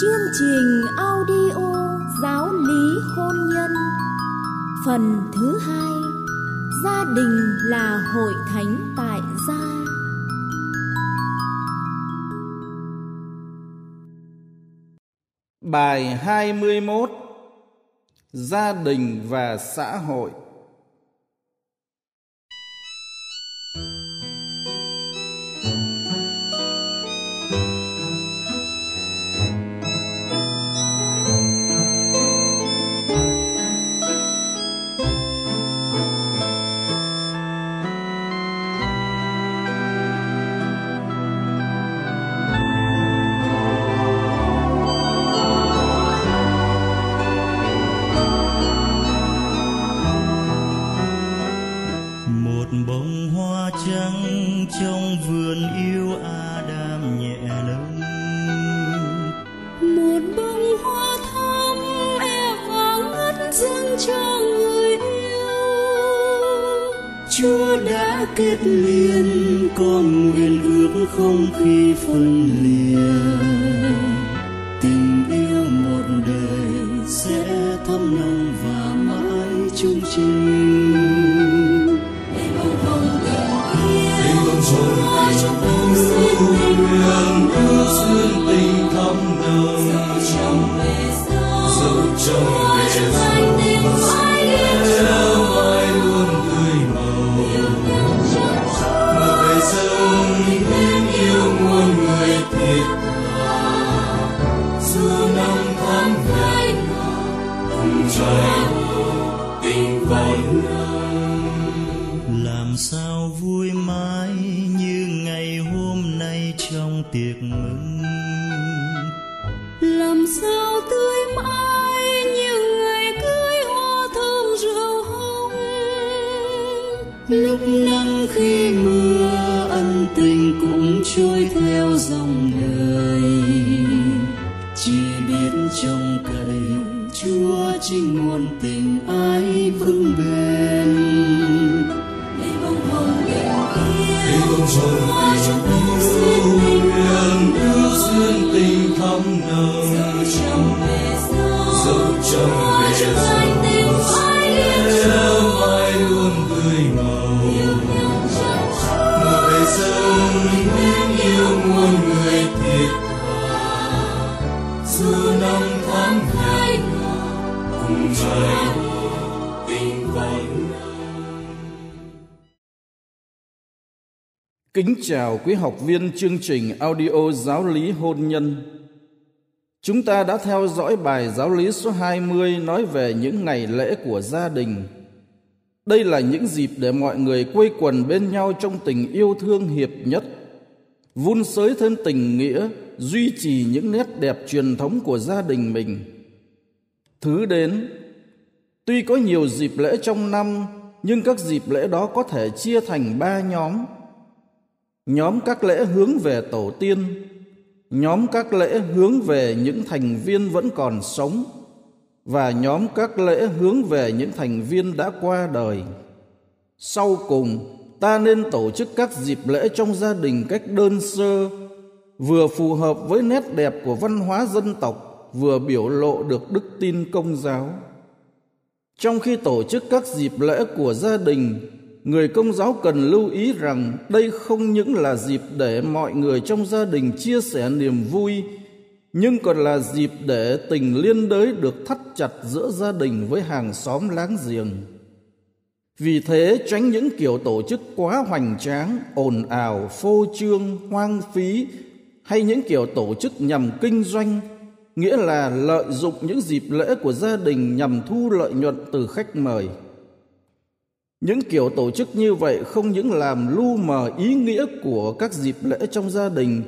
Chương trình audio giáo lý hôn nhân. Phần thứ hai, Gia đình là hội thánh tại gia. Bài 21 Gia đình và xã hội. Kính chào quý học viên chương trình audio giáo lý hôn nhân. Chúng ta đã theo dõi bài giáo lý số 20 nói về những ngày lễ của gia đình. Đây là những dịp để mọi người quây quần bên nhau trong tình yêu thương hiệp nhất, vun sới thêm tình nghĩa, duy trì những nét đẹp truyền thống của gia đình mình. Thứ đến, tuy có nhiều dịp lễ trong năm, nhưng các dịp lễ đó có thể chia thành ba nhóm – nhóm các lễ hướng về tổ tiên, nhóm các lễ hướng về những thành viên vẫn còn sống, và nhóm các lễ hướng về những thành viên đã qua đời. Sau cùng, ta nên tổ chức các dịp lễ trong gia đình cách đơn sơ, vừa phù hợp với nét đẹp của văn hóa dân tộc, vừa biểu lộ được đức tin công giáo. Trong khi tổ chức các dịp lễ của gia đình người công giáo cần lưu ý rằng đây không những là dịp để mọi người trong gia đình chia sẻ niềm vui, nhưng còn là dịp để tình liên đới được thắt chặt giữa gia đình với hàng xóm láng giềng. Vì thế, tránh những kiểu tổ chức quá hoành tráng, ồn ào, phô trương, hoang phí hay những kiểu tổ chức nhằm kinh doanh, nghĩa là lợi dụng những dịp lễ của gia đình nhằm thu lợi nhuận từ khách mời những kiểu tổ chức như vậy không những làm lu mờ ý nghĩa của các dịp lễ trong gia đình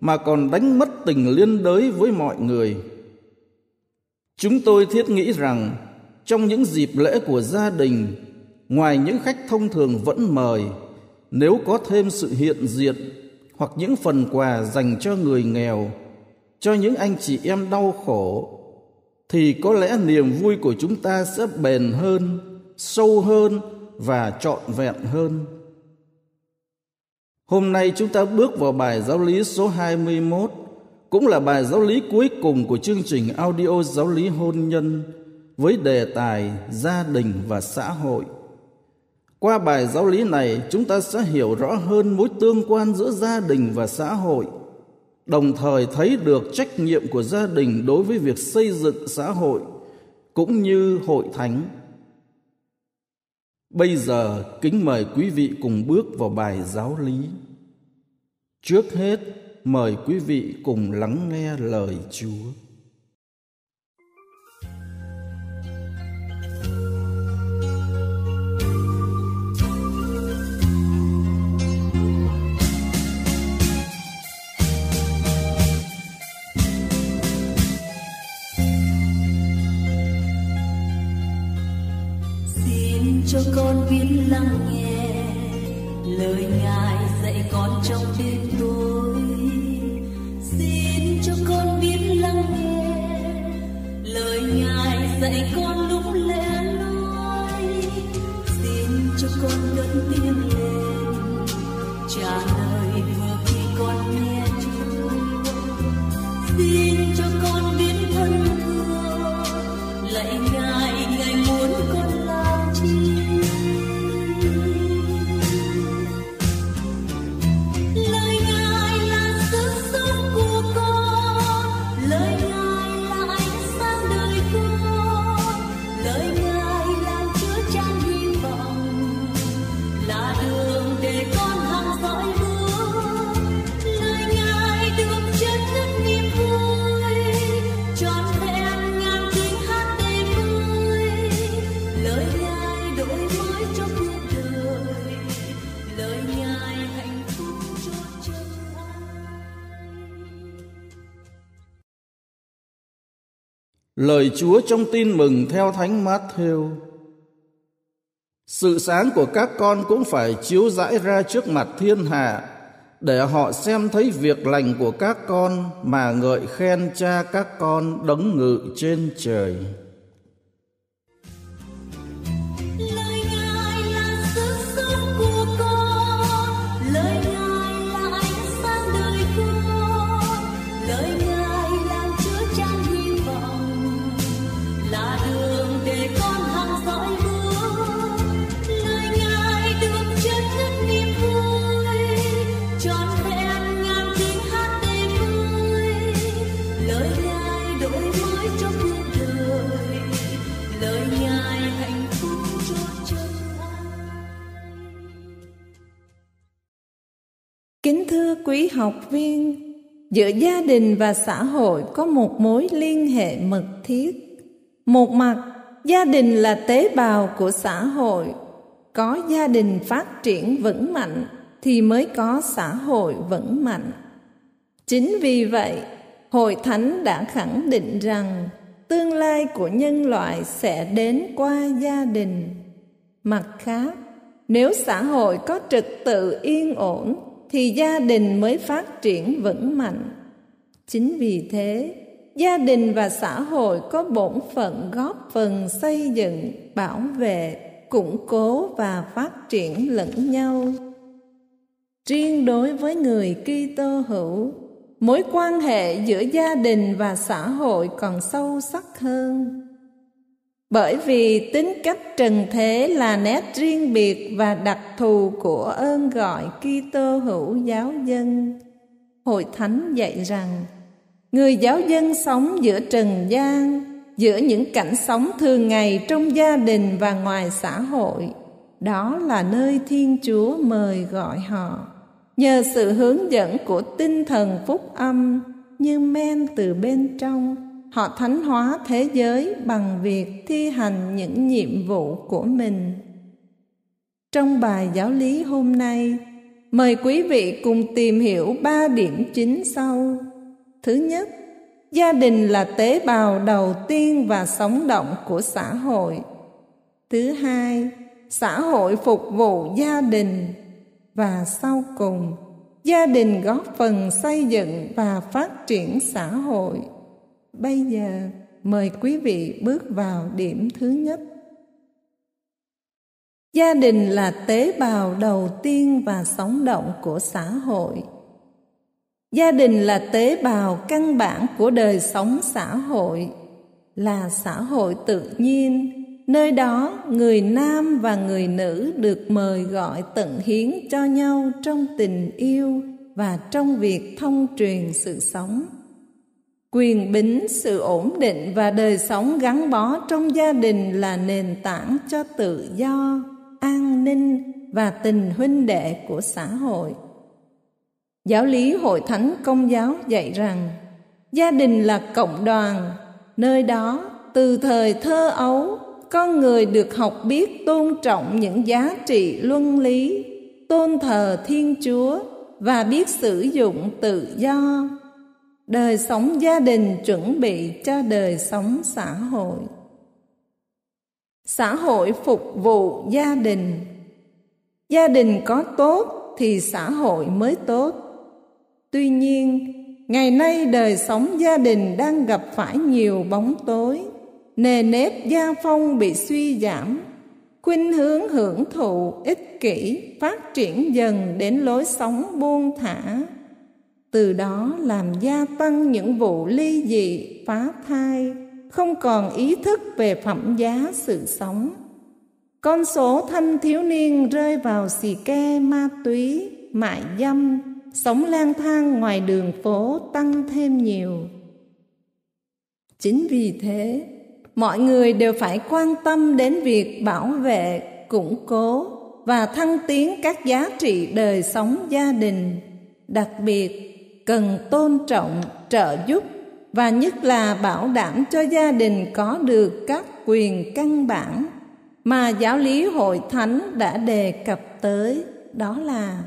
mà còn đánh mất tình liên đới với mọi người. Chúng tôi thiết nghĩ rằng trong những dịp lễ của gia đình, ngoài những khách thông thường vẫn mời, nếu có thêm sự hiện diện hoặc những phần quà dành cho người nghèo, cho những anh chị em đau khổ, thì có lẽ niềm vui của chúng ta sẽ bền hơn, sâu hơn và trọn vẹn hơn. Hôm nay chúng ta bước vào bài giáo lý số 21 cũng là bài giáo lý cuối cùng của chương trình audio giáo lý hôn nhân với đề tài gia đình và xã hội. Qua bài giáo lý này, chúng ta sẽ hiểu rõ hơn mối tương quan giữa gia đình và xã hội, đồng thời thấy được trách nhiệm của gia đình đối với việc xây dựng xã hội cũng như hội thánh. Bây giờ, kính mời quý vị cùng bước vào bài giáo lý. Trước hết, mời quý vị cùng lắng nghe lời Chúa. Trong đêm tối. Xin cho con biết lắng nghe lời ngài dạy con lúc lẽ nói, xin cho con cất tiếng lên trả Lời Chúa trong tin mừng theo Thánh Matthew. Sự sáng của các con cũng phải chiếu rãi ra trước mặt thiên hạ, để họ xem thấy việc lành của các con mà ngợi khen cha các con đấng ngự trên trời. Học viên, giữa gia đình và xã hội có một mối liên hệ mật thiết. Một mặt, gia đình là tế bào của xã hội. Có gia đình phát triển vững mạnh thì mới có xã hội vững mạnh. Chính vì vậy, Hội Thánh đã khẳng định rằng tương lai của nhân loại sẽ đến qua gia đình. Mặt khác, nếu xã hội có trật tự yên ổn thì gia đình mới phát triển vững mạnh. Chính vì thế, gia đình và xã hội có bổn phận góp phần xây dựng, bảo vệ, củng cố và phát triển lẫn nhau. Riêng đối với người Kitô hữu, mối quan hệ giữa gia đình và xã hội còn sâu sắc hơn. Bởi vì tính cách trần thế là nét riêng biệt và đặc thù của ơn gọi Kitô hữu giáo dân. Hội Thánh dạy rằng, người giáo dân sống giữa trần gian, giữa những cảnh sống thường ngày trong gia đình và ngoài xã hội. Đó là nơi Thiên Chúa mời gọi họ. Nhờ sự hướng dẫn của tinh thần phúc âm như men từ bên trong, họ thánh hóa thế giới bằng việc thi hành những nhiệm vụ của mình. Trong bài giáo lý hôm nay, mời quý vị cùng tìm hiểu ba điểm chính sau. Thứ nhất, gia đình là tế bào đầu tiên và sống động của xã hội. Thứ hai, xã hội phục vụ gia đình và sau cùng, gia đình góp phần xây dựng và phát triển xã hội. Bây giờ, mời quý vị bước vào điểm thứ nhất. Gia đình là tế bào đầu tiên và sống động của xã hội. gia đình là tế bào căn bản của đời sống xã hội là xã hội tự nhiên nơi đó người nam và người nữ được mời gọi tận hiến cho nhau trong tình yêu và trong việc thông truyền sự sống quyền bính sự ổn định và đời sống gắn bó trong gia đình là nền tảng cho tự do, an ninh và tình huynh đệ của xã hội. Giáo lý hội thánh công giáo dạy rằng, gia đình là cộng đoàn, nơi đó từ thời thơ ấu con người được học biết tôn trọng những giá trị luân lý, tôn thờ thiên chúa và biết sử dụng tự do đời sống gia đình chuẩn bị cho đời sống xã hội. Xã hội phục vụ gia đình. Gia đình có tốt thì xã hội mới tốt. Tuy nhiên, ngày nay đời sống gia đình đang gặp phải nhiều bóng tối. Nề nếp gia phong bị suy giảm. Khuynh hướng hưởng thụ, ích kỷ, phát triển dần đến lối sống buông thả từ đó làm gia tăng những vụ ly dị, phá thai, không còn ý thức về phẩm giá sự sống. Con số thanh thiếu niên rơi vào xì ke ma túy, mại dâm, sống lang thang ngoài đường phố tăng thêm nhiều. Chính vì thế, mọi người đều phải quan tâm đến việc bảo vệ, củng cố và thăng tiến các giá trị đời sống gia đình, đặc biệt cần tôn trọng, trợ giúp và nhất là bảo đảm cho gia đình có được các quyền căn bản mà giáo lý hội thánh đã đề cập tới. Đó là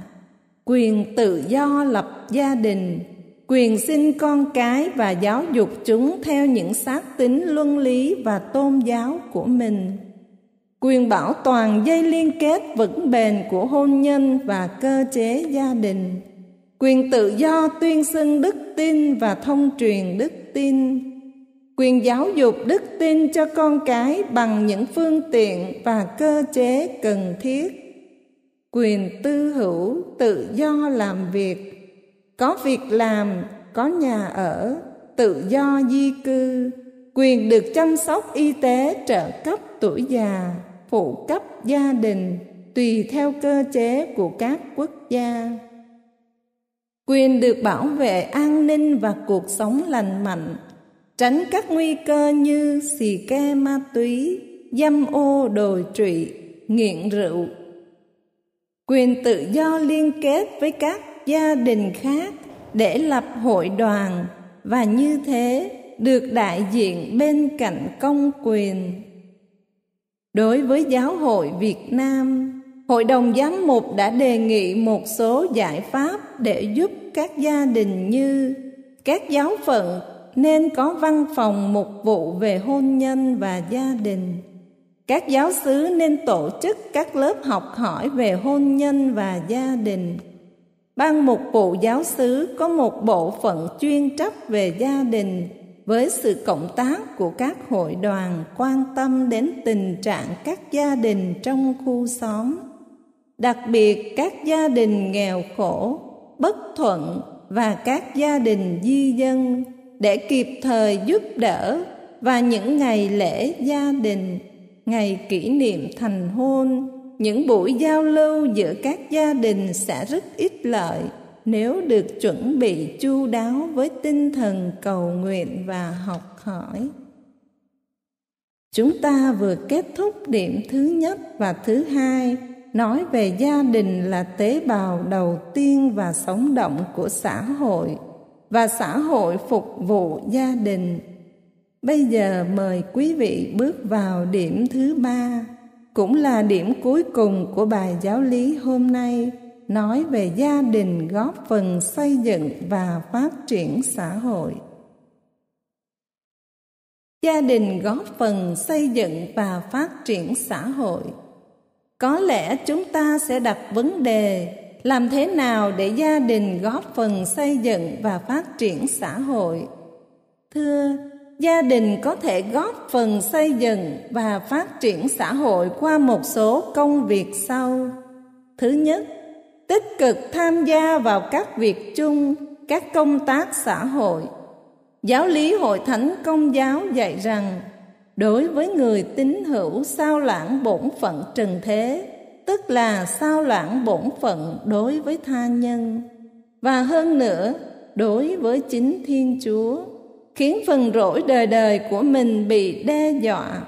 quyền tự do lập gia đình, quyền sinh con cái và giáo dục chúng theo những xác tính luân lý và tôn giáo của mình, quyền bảo toàn dây liên kết vững bền của hôn nhân và cơ chế gia đình quyền tự do tuyên xưng đức tin và thông truyền đức tin. Quyền giáo dục đức tin cho con cái bằng những phương tiện và cơ chế cần thiết. Quyền tư hữu tự do làm việc. Có việc làm, có nhà ở, tự do di cư. Quyền được chăm sóc y tế trợ cấp tuổi già, phụ cấp gia đình, tùy theo cơ chế của các quốc gia quyền được bảo vệ an ninh và cuộc sống lành mạnh, tránh các nguy cơ như xì ke ma túy, dâm ô đồi trụy, nghiện rượu. Quyền tự do liên kết với các gia đình khác để lập hội đoàn và như thế được đại diện bên cạnh công quyền. Đối với giáo hội việt nam, hội đồng giám mục đã đề nghị một số giải pháp để giúp các gia đình như các giáo phận nên có văn phòng mục vụ về hôn nhân và gia đình. Các giáo xứ nên tổ chức các lớp học hỏi về hôn nhân và gia đình. Ban mục vụ giáo xứ có một bộ phận chuyên trách về gia đình với sự cộng tác của các hội đoàn quan tâm đến tình trạng các gia đình trong khu xóm. Đặc biệt, các gia đình nghèo khổ bất thuận và các gia đình di dân để kịp thời giúp đỡ và những ngày lễ gia đình, ngày kỷ niệm thành hôn. Những buổi giao lưu giữa các gia đình sẽ rất ít lợi nếu được chuẩn bị chu đáo với tinh thần cầu nguyện và học hỏi. Chúng ta vừa kết thúc điểm thứ nhất và thứ hai nói về gia đình là tế bào đầu tiên và sống động của xã hội, và xã hội phục vụ gia đình. Bây giờ mời quý vị bước vào điểm thứ ba, cũng là điểm cuối cùng của bài giáo lý hôm nay, nói về gia đình góp phần xây dựng và phát triển xã hội. Gia đình góp phần xây dựng và phát triển xã hội có lẽ chúng ta sẽ đặt vấn đề, làm thế nào để gia đình góp phần xây dựng và phát triển xã hội thưa, gia đình có thể góp phần xây dựng và phát triển xã hội qua một số công việc sau thứ nhất, tích cực tham gia vào các việc chung, các công tác xã hội. Giáo lý hội thánh công giáo dạy rằng đối với người tín hữu sao lãng bổn phận trần thế, tức là sao lãng bổn phận đối với tha nhân và hơn nữa đối với chính Thiên Chúa, khiến phần rỗi đời đời của mình bị đe dọa.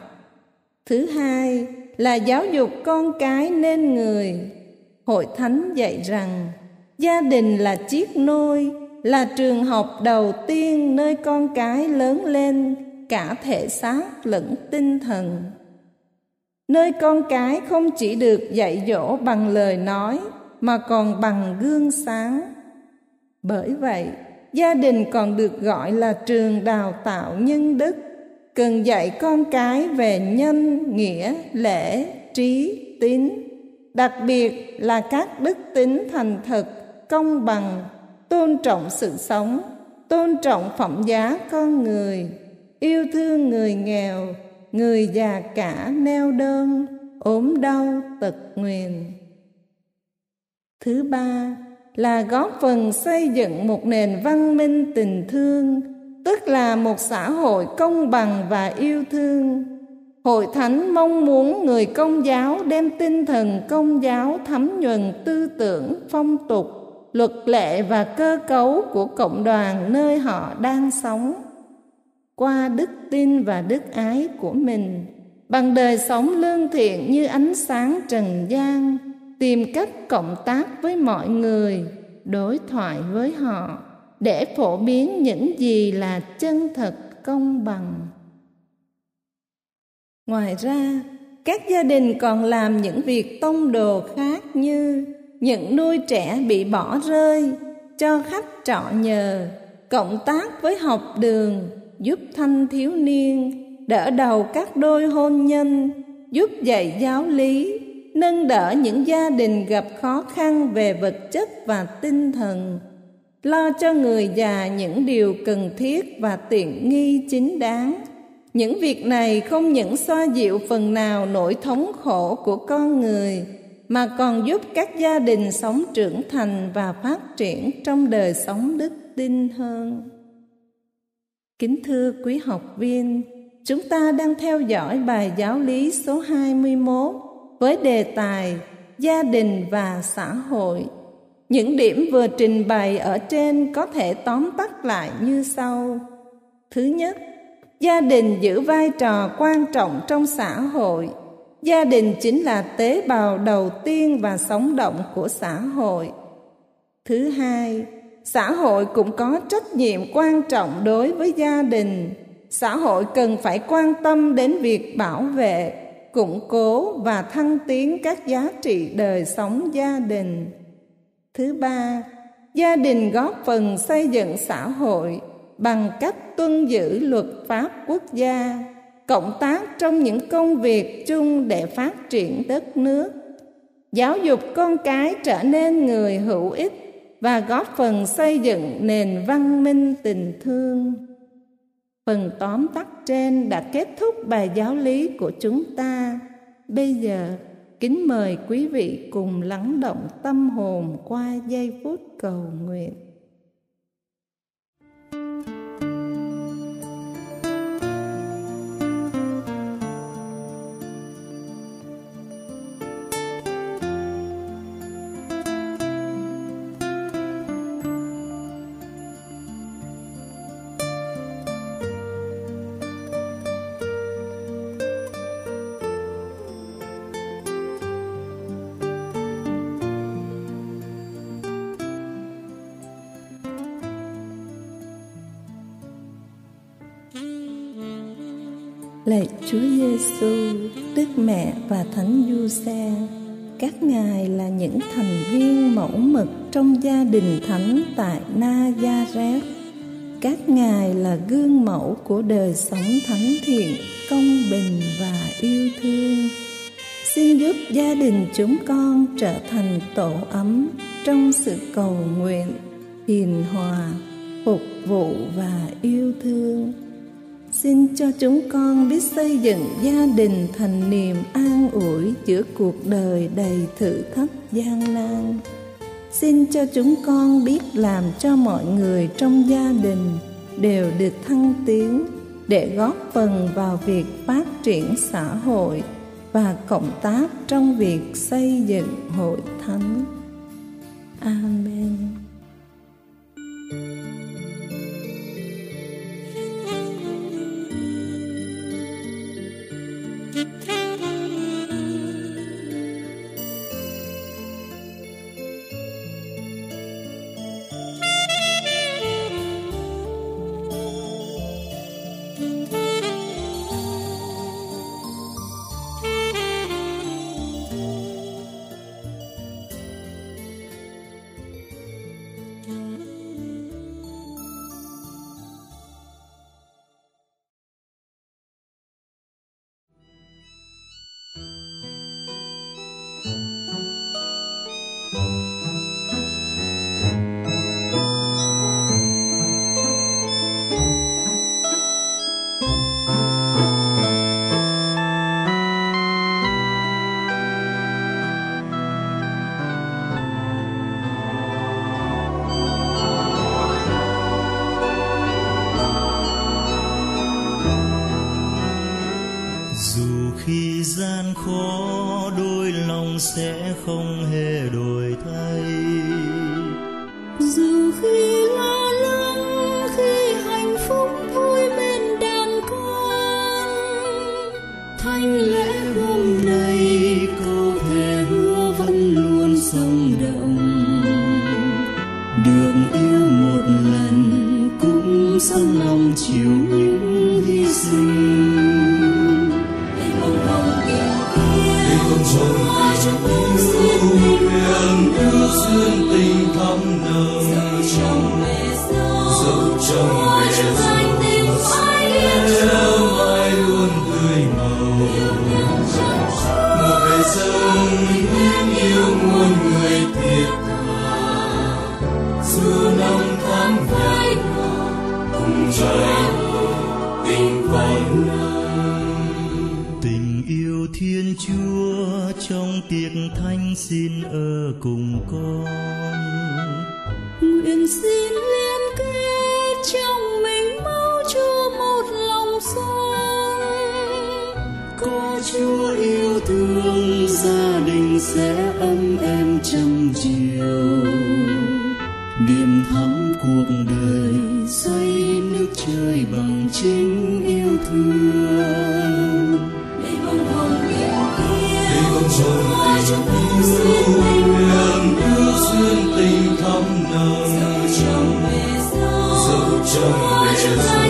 Thứ hai là giáo dục con cái nên người. Hội thánh dạy rằng gia đình là chiếc nôi, là trường học đầu tiên nơi con cái lớn lên cả thể xác lẫn tinh thần. Nơi con cái không chỉ được dạy dỗ bằng lời nói mà còn bằng gương sáng bởi vậy, gia đình còn được gọi là trường đào tạo nhân đức, cần dạy con cái về nhân, nghĩa, lễ, trí, tín, đặc biệt là các đức tính thành thật, công bằng, tôn trọng sự sống, tôn trọng phẩm giá con người, yêu thương người nghèo, người già cả neo đơn, ốm đau, tật nguyền. Thứ ba, là góp phần xây dựng một nền văn minh tình thương, tức là một xã hội công bằng và yêu thương. Hội Thánh mong muốn người công giáo đem tinh thần công giáo thấm nhuần tư tưởng, phong tục, luật lệ và cơ cấu của cộng đoàn nơi họ đang sống. Qua đức tin và đức ái của mình, bằng đời sống lương thiện như ánh sáng trần gian, tìm cách cộng tác với mọi người đối thoại với họ để phổ biến những gì là chân thật công bằng. Ngoài ra các gia đình còn làm những việc tông đồ khác như những nuôi trẻ bị bỏ rơi cho khách trọ nhờ cộng tác với học đường giúp thanh thiếu niên, đỡ đầu các đôi hôn nhân, giúp dạy giáo lý, nâng đỡ những gia đình gặp khó khăn về vật chất và tinh thần, lo cho người già những điều cần thiết và tiện nghi chính đáng. Những việc này không những xoa dịu phần nào nỗi thống khổ của con người, mà còn giúp các gia đình sống trưởng thành và phát triển trong đời sống đức tin hơn kính thưa quý học viên chúng ta đang theo dõi bài giáo lý số 21 với đề tài gia đình và xã hội. Những điểm vừa trình bày ở trên có thể tóm tắt lại như sau. Thứ nhất, gia đình giữ vai trò quan trọng trong xã hội. Gia đình chính là tế bào đầu tiên và sống động của xã hội. Thứ hai, xã hội cũng có trách nhiệm quan trọng đối với gia đình. Xã hội cần phải quan tâm đến việc bảo vệ, củng cố và thăng tiến các giá trị đời sống gia đình thứ ba, gia đình góp phần xây dựng xã hội bằng cách tuân giữ luật pháp quốc gia, cộng tác trong những công việc chung để phát triển đất nước giáo dục con cái trở nên người hữu ích và góp phần xây dựng nền văn minh tình thương Phần tóm tắt trên đã kết thúc bài giáo lý của chúng ta. Bây giờ, kính mời quý vị cùng lắng động tâm hồn qua giây phút cầu nguyện. Lạy Chúa Giêsu, Đức Mẹ và Thánh Giuse, các ngài là những thành viên mẫu mực trong gia đình thánh tại Nazareth. Các ngài là gương mẫu của đời sống thánh thiện, công bình và yêu thương. Xin giúp gia đình chúng con trở thành tổ ấm trong sự cầu nguyện, hiền hòa, phục vụ và yêu thương Xin cho chúng con biết xây dựng gia đình thành niềm an ủi giữa cuộc đời đầy thử thách gian nan. xin cho chúng con biết làm cho mọi người trong gia đình đều được thăng tiến để góp phần vào việc phát triển xã hội và cộng tác trong việc xây dựng hội thánh. Amen. Tình thắm